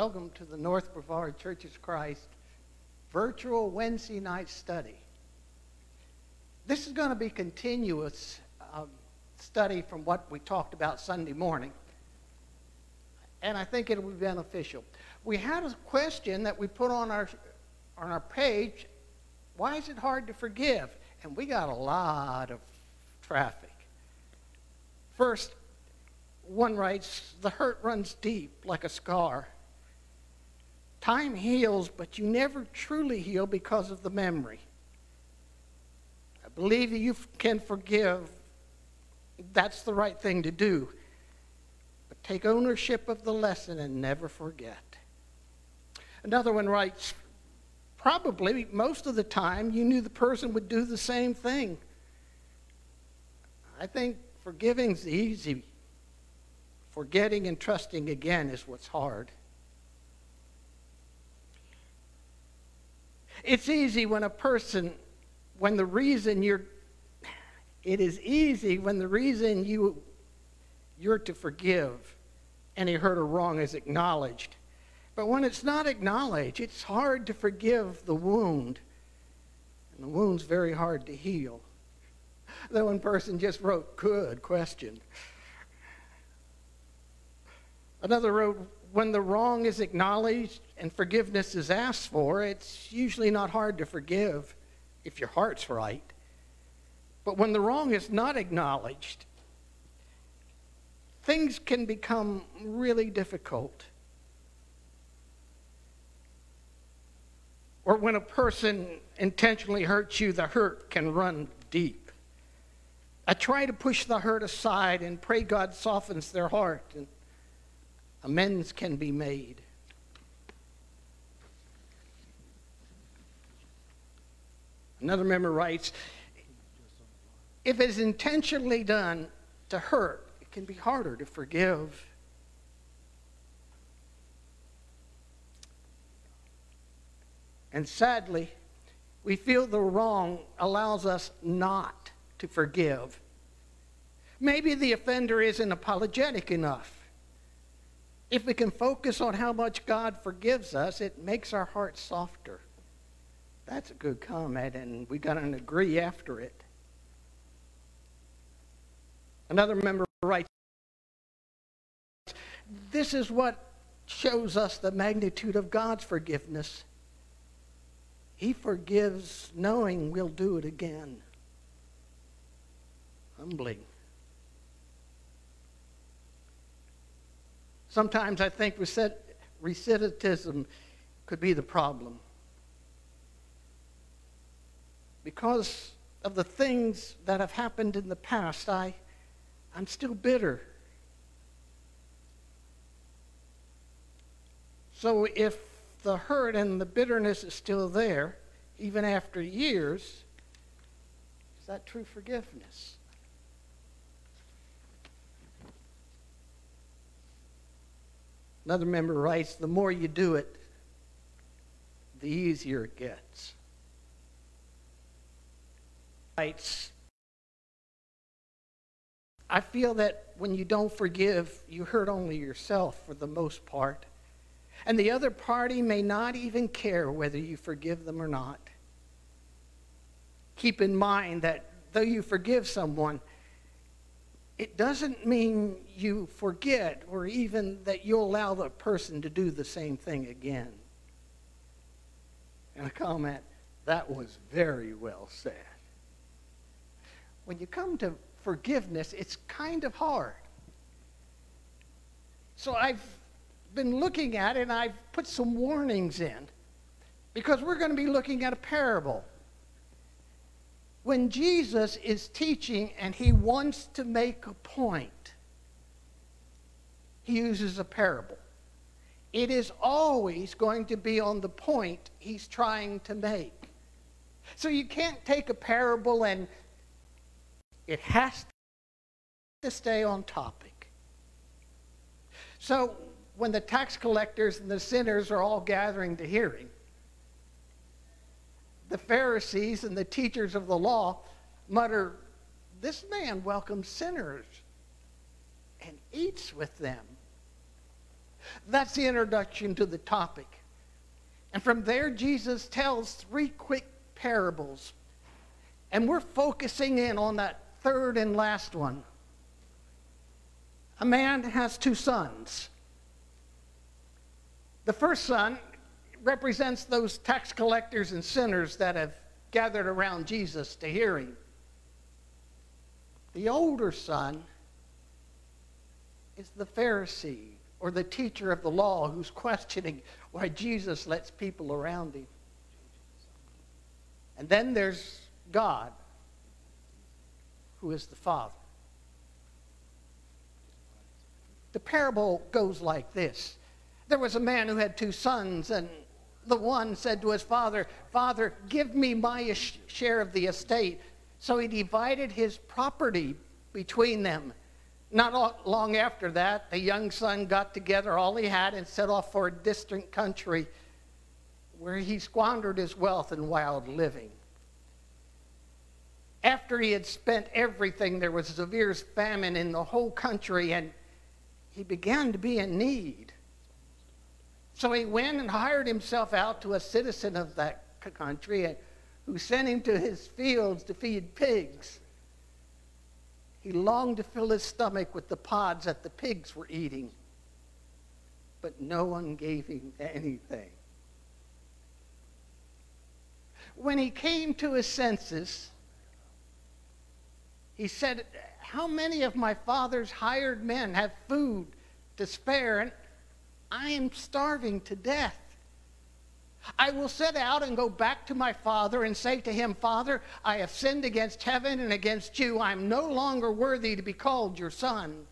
Welcome to the North Brevard Church of Christ virtual Wednesday night study. This is going to be continuous uh, study from what we talked about Sunday morning, and I think it will be beneficial. We had a question that we put on our on our page. Why is it hard to forgive? And we got a lot of traffic. First, one writes, the hurt runs deep like a scar. Time heals, but you never truly heal because of the memory. I believe you can forgive. That's the right thing to do. But take ownership of the lesson and never forget. Another one writes, probably most of the time you knew the person would do the same thing. I think forgiving's easy. Forgetting and trusting again is what's hard. It's easy when a person, when the reason you're, it is easy when the reason you, you're to forgive any hurt or wrong is acknowledged. But when it's not acknowledged, it's hard to forgive the wound. And the wound's very hard to heal. The one person just wrote, good question. Another wrote, when the wrong is acknowledged and forgiveness is asked for, it's usually not hard to forgive if your heart's right. But when the wrong is not acknowledged, things can become really difficult. Or when a person intentionally hurts you, the hurt can run deep. I try to push the hurt aside and pray God softens their heart. And amends can be made. Another member writes if it's intentionally done to hurt, it can be harder to forgive. And sadly, we feel the wrong allows us not to forgive. Maybe the offender isn't apologetic enough. If we can focus on how much God forgives us, it makes our hearts softer. That's a good comment, and we got to agree after it. Another member writes, This is what shows us the magnitude of God's forgiveness. He forgives knowing we'll do it again. Humbling. Sometimes I think recidivism could be the problem. Because of the things that have happened in the past, I, I'm still bitter. So if the hurt and the bitterness is still there, even after years, is that true forgiveness? Another member writes, the more you do it, the easier it gets. I feel that when you don't forgive, you hurt only yourself for the most part. And the other party may not even care whether you forgive them or not. Keep in mind that though you forgive someone, it doesn't mean you forget or even that you allow the person to do the same thing again. And a comment, that was very well said. When you come to forgiveness, it's kind of hard. So I've been looking at it and I've put some warnings in because we're going to be looking at a parable when Jesus is teaching and he wants to make a point, he uses a parable. It is always going to be on the point he's trying to make. So you can't take a parable and it has to stay on topic. So when the tax collectors and the sinners are all gathering to hearing, the Pharisees and the teachers of the law mutter, This man welcomes sinners and eats with them. That's the introduction to the topic. And from there, Jesus tells three quick parables. And we're focusing in on that third and last one. A man has two sons. The first son represents those tax collectors and sinners that have gathered around Jesus to hear him. The older son is the Pharisee or the teacher of the law who's questioning why Jesus lets people around him. And then there's God, who is the Father. The parable goes like this There was a man who had two sons, and the one said to his father, Father, give me my share of the estate. So he divided his property between them. Not long after that, the young son got together all he had and set off for a distant country where he squandered his wealth in wild living. After he had spent everything, there was a severe famine in the whole country, and he began to be in need. So he went and hired himself out to a citizen of that country who sent him to his fields to feed pigs. He longed to fill his stomach with the pods that the pigs were eating, but no one gave him anything. When he came to his senses, he said, How many of my father's hired men have food to spare? And I am starving to death. I will set out and go back to my father and say to him, Father, I have sinned against heaven and against you. I am no longer worthy to be called your son.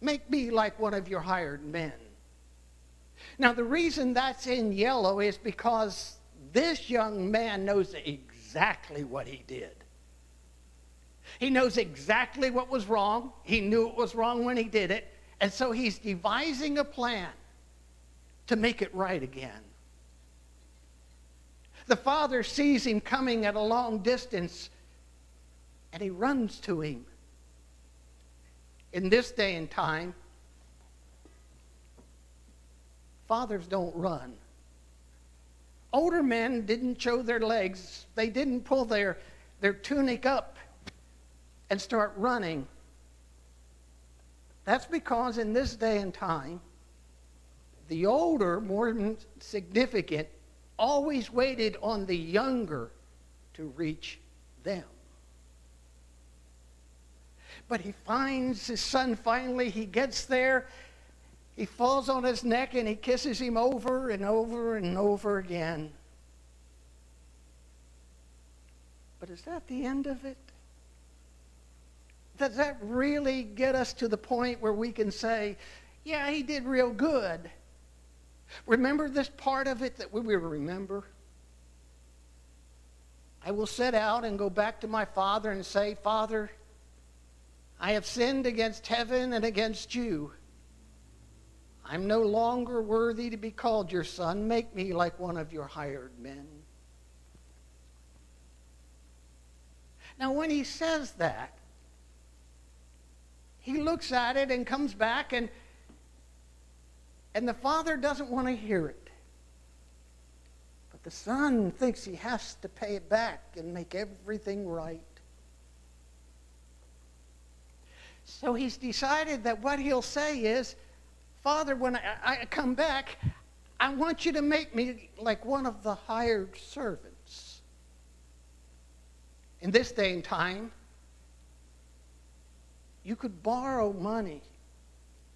Make me like one of your hired men. Now, the reason that's in yellow is because this young man knows exactly what he did. He knows exactly what was wrong. He knew it was wrong when he did it. And so he's devising a plan to make it right again. The father sees him coming at a long distance and he runs to him. In this day and time, fathers don't run. Older men didn't show their legs, they didn't pull their, their tunic up and start running. That's because in this day and time, the older, more significant, always waited on the younger to reach them. But he finds his son finally, he gets there, he falls on his neck and he kisses him over and over and over again. But is that the end of it? Does that really get us to the point where we can say, yeah, he did real good? Remember this part of it that we will remember? I will set out and go back to my father and say, Father, I have sinned against heaven and against you. I'm no longer worthy to be called your son. Make me like one of your hired men. Now, when he says that, he looks at it and comes back and and the father doesn't want to hear it. But the son thinks he has to pay it back and make everything right. So he's decided that what he'll say is, Father, when I, I, come back, I want you to make me like one of the hired servants. In this day and time, you could borrow money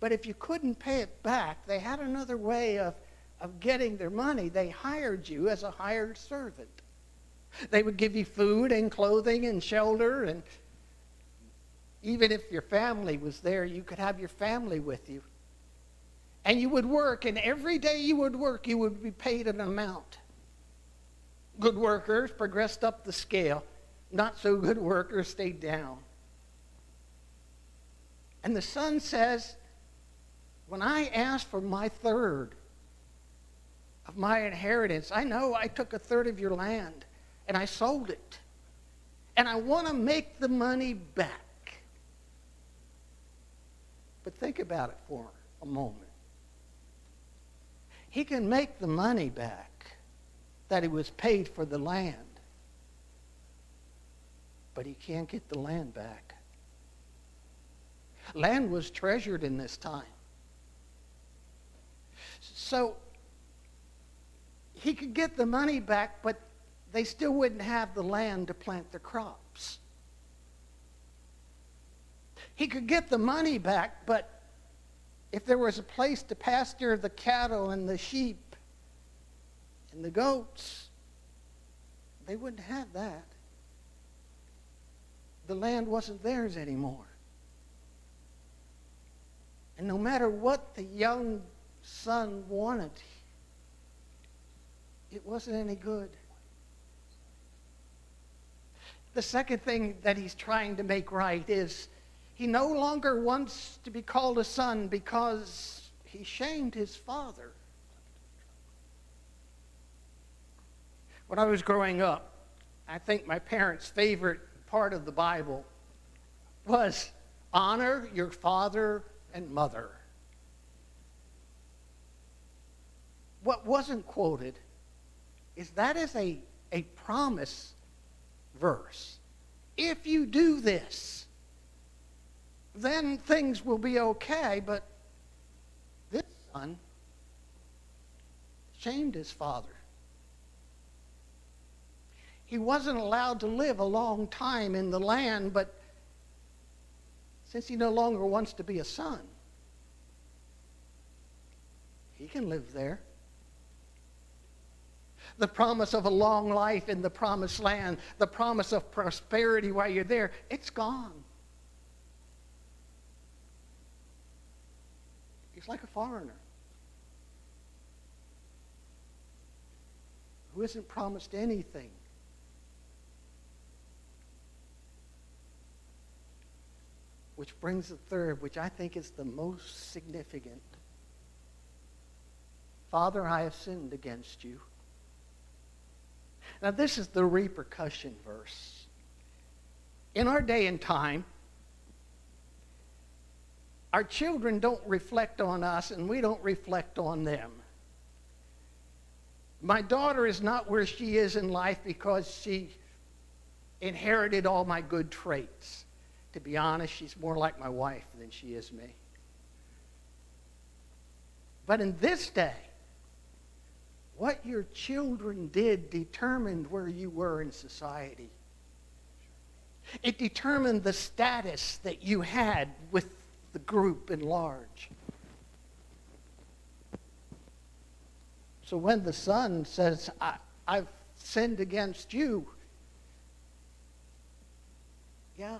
but if you couldn't pay it back, they had another way of, of getting their money. They hired you as a hired servant. They would give you food and clothing and shelter, and even if your family was there, you could have your family with you. And you would work, and every day you would work, you would be paid an amount. Good workers progressed up the scale, not so good workers stayed down. And the son says, when I asked for my third of my inheritance, I know I took a third of your land and I sold it. And I want to make the money back. But think about it for a moment. He can make the money back that he was paid for the land, but he can't get the land back. Land was treasured in this time. So he could get the money back, but they still wouldn't have the land to plant their crops. He could get the money back, but if there was a place to pasture the cattle and the sheep and the goats, they wouldn't have that. The land wasn't theirs anymore. And no matter what the young son wanted, it wasn't any good. The second thing that he's trying to make right is he no longer wants to be called a son because he shamed his father. When I was growing up, I think my parents' favorite part of the Bible was honor your father and mother. What wasn't quoted is that is a, a promise verse. If you do this, then things will be okay. But this son shamed his father. He wasn't allowed to live a long time in the land, but since he no longer wants to be a son, he can live there the promise of a long life in the promised land, the promise of prosperity while you're there, it's gone. He's like a foreigner who isn't promised anything. Which brings the third, which I think is the most significant. Father, I have sinned against you. Now, this is the repercussion verse. In our day and time, our children don't reflect on us and we don't reflect on them. My daughter is not where she is in life because she inherited all my good traits. To be honest, she's more like my wife than she is me. But in this day, what your children did determined where you were in society. It determined the status that you had with the group in large. So when the son says, I, have sinned against you, yeah,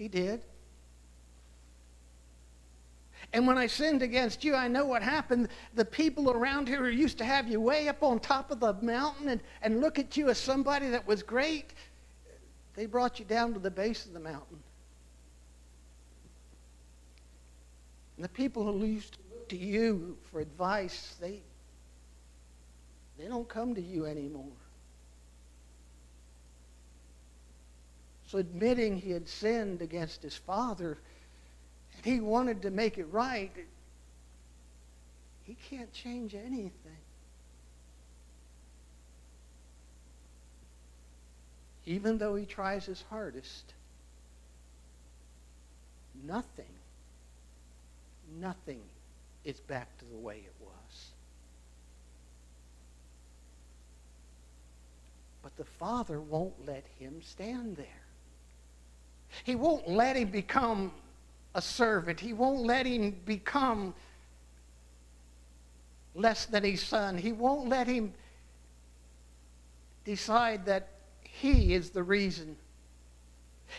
he did. And when I sinned against you, I know what happened. The people around here who used to have you way up on top of the mountain and, and look at you as somebody that was great, they brought you down to the base of the mountain. And the people who used to look to you for advice, they, they don't come to you anymore. So admitting he had sinned against his father and he wanted to make it right, he can't change anything. Even though he tries his hardest, nothing, nothing is back to the way it was. But the Father won't let him stand there. He won't let him become a servant. He won't let him become less than his son. He won't let him decide that he is the reason.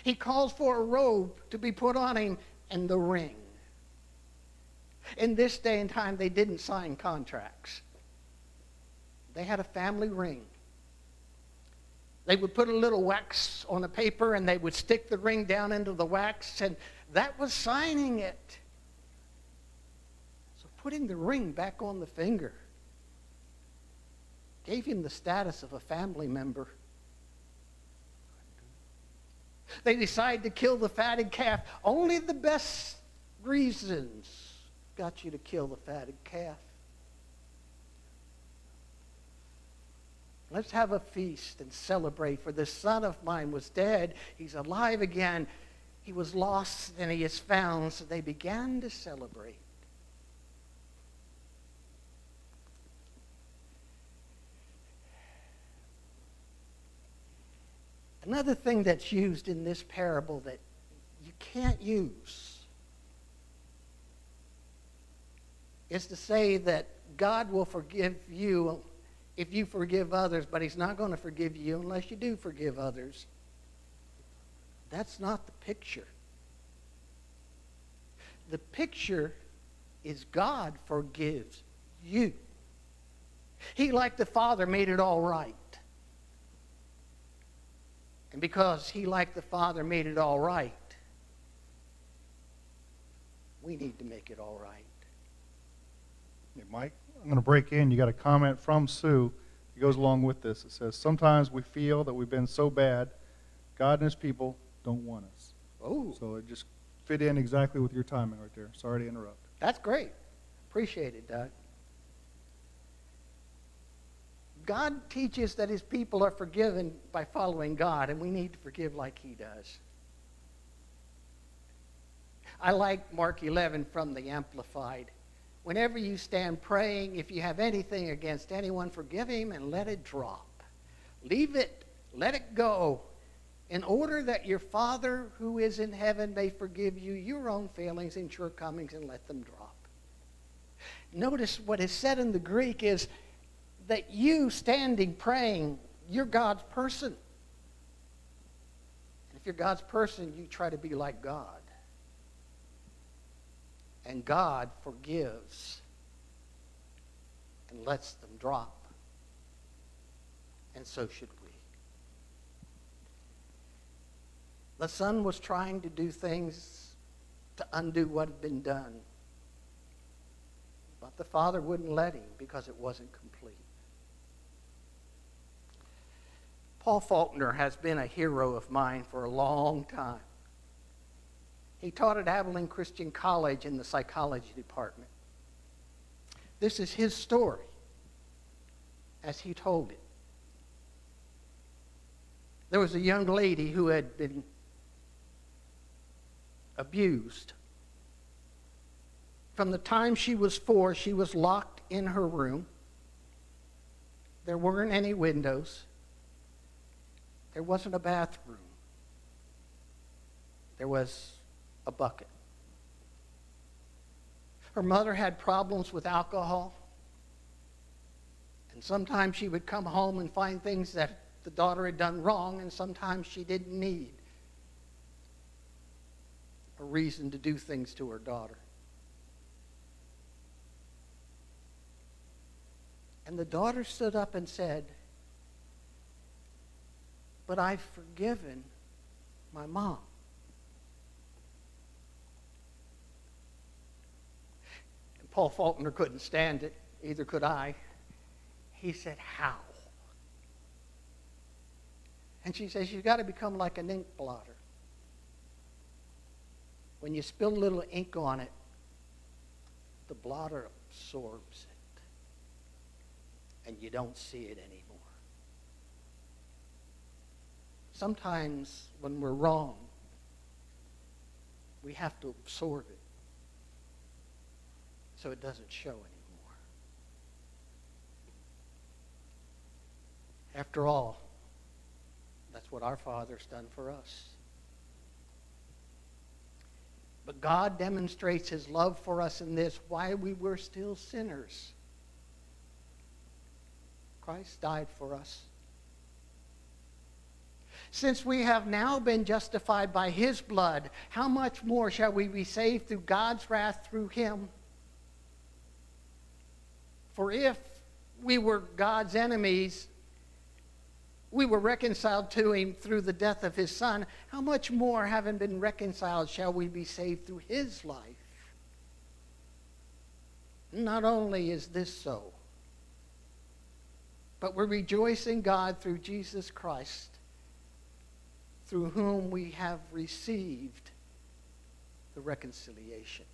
He calls for a robe to be put on him and the ring. In this day and time, they didn't sign contracts. They had a family ring. They would put a little wax on a paper and they would stick the ring down into the wax and that was signing it. So putting the ring back on the finger gave him the status of a family member. They decide to kill the fatted calf. Only the best reasons got you to kill the fatted calf? Let's have a feast and celebrate, for this son of mine was dead. He's alive again. He was lost and he is found. So they began to celebrate. Another thing that's used in this parable that you can't use is to say that God will forgive you if you forgive others, but He's not going to forgive you unless you do forgive others. That's not the picture. The picture is God forgives you. He, like the Father, made it all right. And because he, like the Father, made it all right, we need to make it all right. Hey, Mike, I'm going to break in. You got a comment from Sue. It goes along with this. It says, Sometimes we feel that we've been so bad, God and his people don't want us. Oh, So it just fit in exactly with your timing right there. Sorry to interrupt. that's great. Appreciate it, Doug. God teaches that his people are forgiven by following God, and we need to forgive like he does. I like Mark 11 from the Amplified. Whenever you stand praying, if you have anything against anyone, forgive him and let it drop. Leave it, let it go, in order that your Father who is in heaven may forgive you your own failings and shortcomings and let them drop. Notice what is said in the Greek is that you standing praying, you're God's person. And if you're God's person, you try to be like God. And God forgives and lets them drop. And so should we. The son was trying to do things to undo what had been done. But the father wouldn't let him because it wasn't complete. Paul Faulkner has been a hero of mine for a long time. He taught at Abilene Christian College in the psychology department. This is his story as he told it. There was a young lady who had been abused. From the time she was four, she was locked in her room. There weren't any windows. There wasn't a bathroom. There was a bucket. Her mother had problems with alcohol. And sometimes she would come home and find things that the daughter had done wrong, and sometimes she didn't need a reason to do things to her daughter. And the daughter stood up and said, But I've forgiven my mom. And Paul Faulkner couldn't stand it, either could I. He said, How? And she says, You've got to become like an ink blotter. When you spill a little ink on it, the blotter absorbs it. And you don't see it anymore. Sometimes when we're wrong, we have to absorb it so it doesn't show anymore. After all, that's what our Father's done for us. But God demonstrates his love for us in this while we were still sinners. Christ died for us. Since we have now been justified by his blood, how much more shall we be saved through God's wrath through him? For if we were God's enemies, we were reconciled to him through the death of his son. How much more, having been reconciled, shall we be saved through his life? Not only is this so, but we rejoice in God through Jesus Christ, through whom we have received the reconciliation.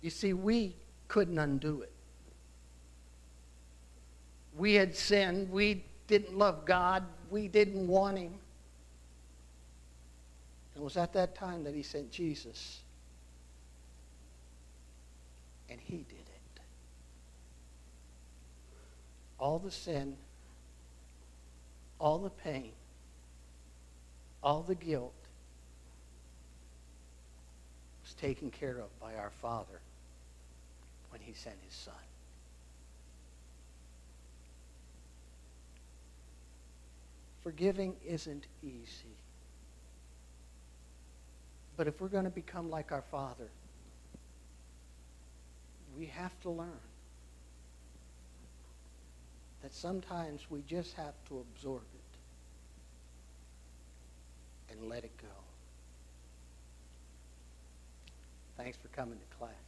You see, we couldn't undo it. We had sinned. We didn't love God. We didn't want Him. It was at that time that He sent Jesus. And He did it. All the sin, all the pain, all the guilt was taken care of by our Father when He sent His Son. Forgiving isn't easy. But if we're going to become like our Father, we have to learn that sometimes we just have to absorb it and let it go. Thanks for coming to class.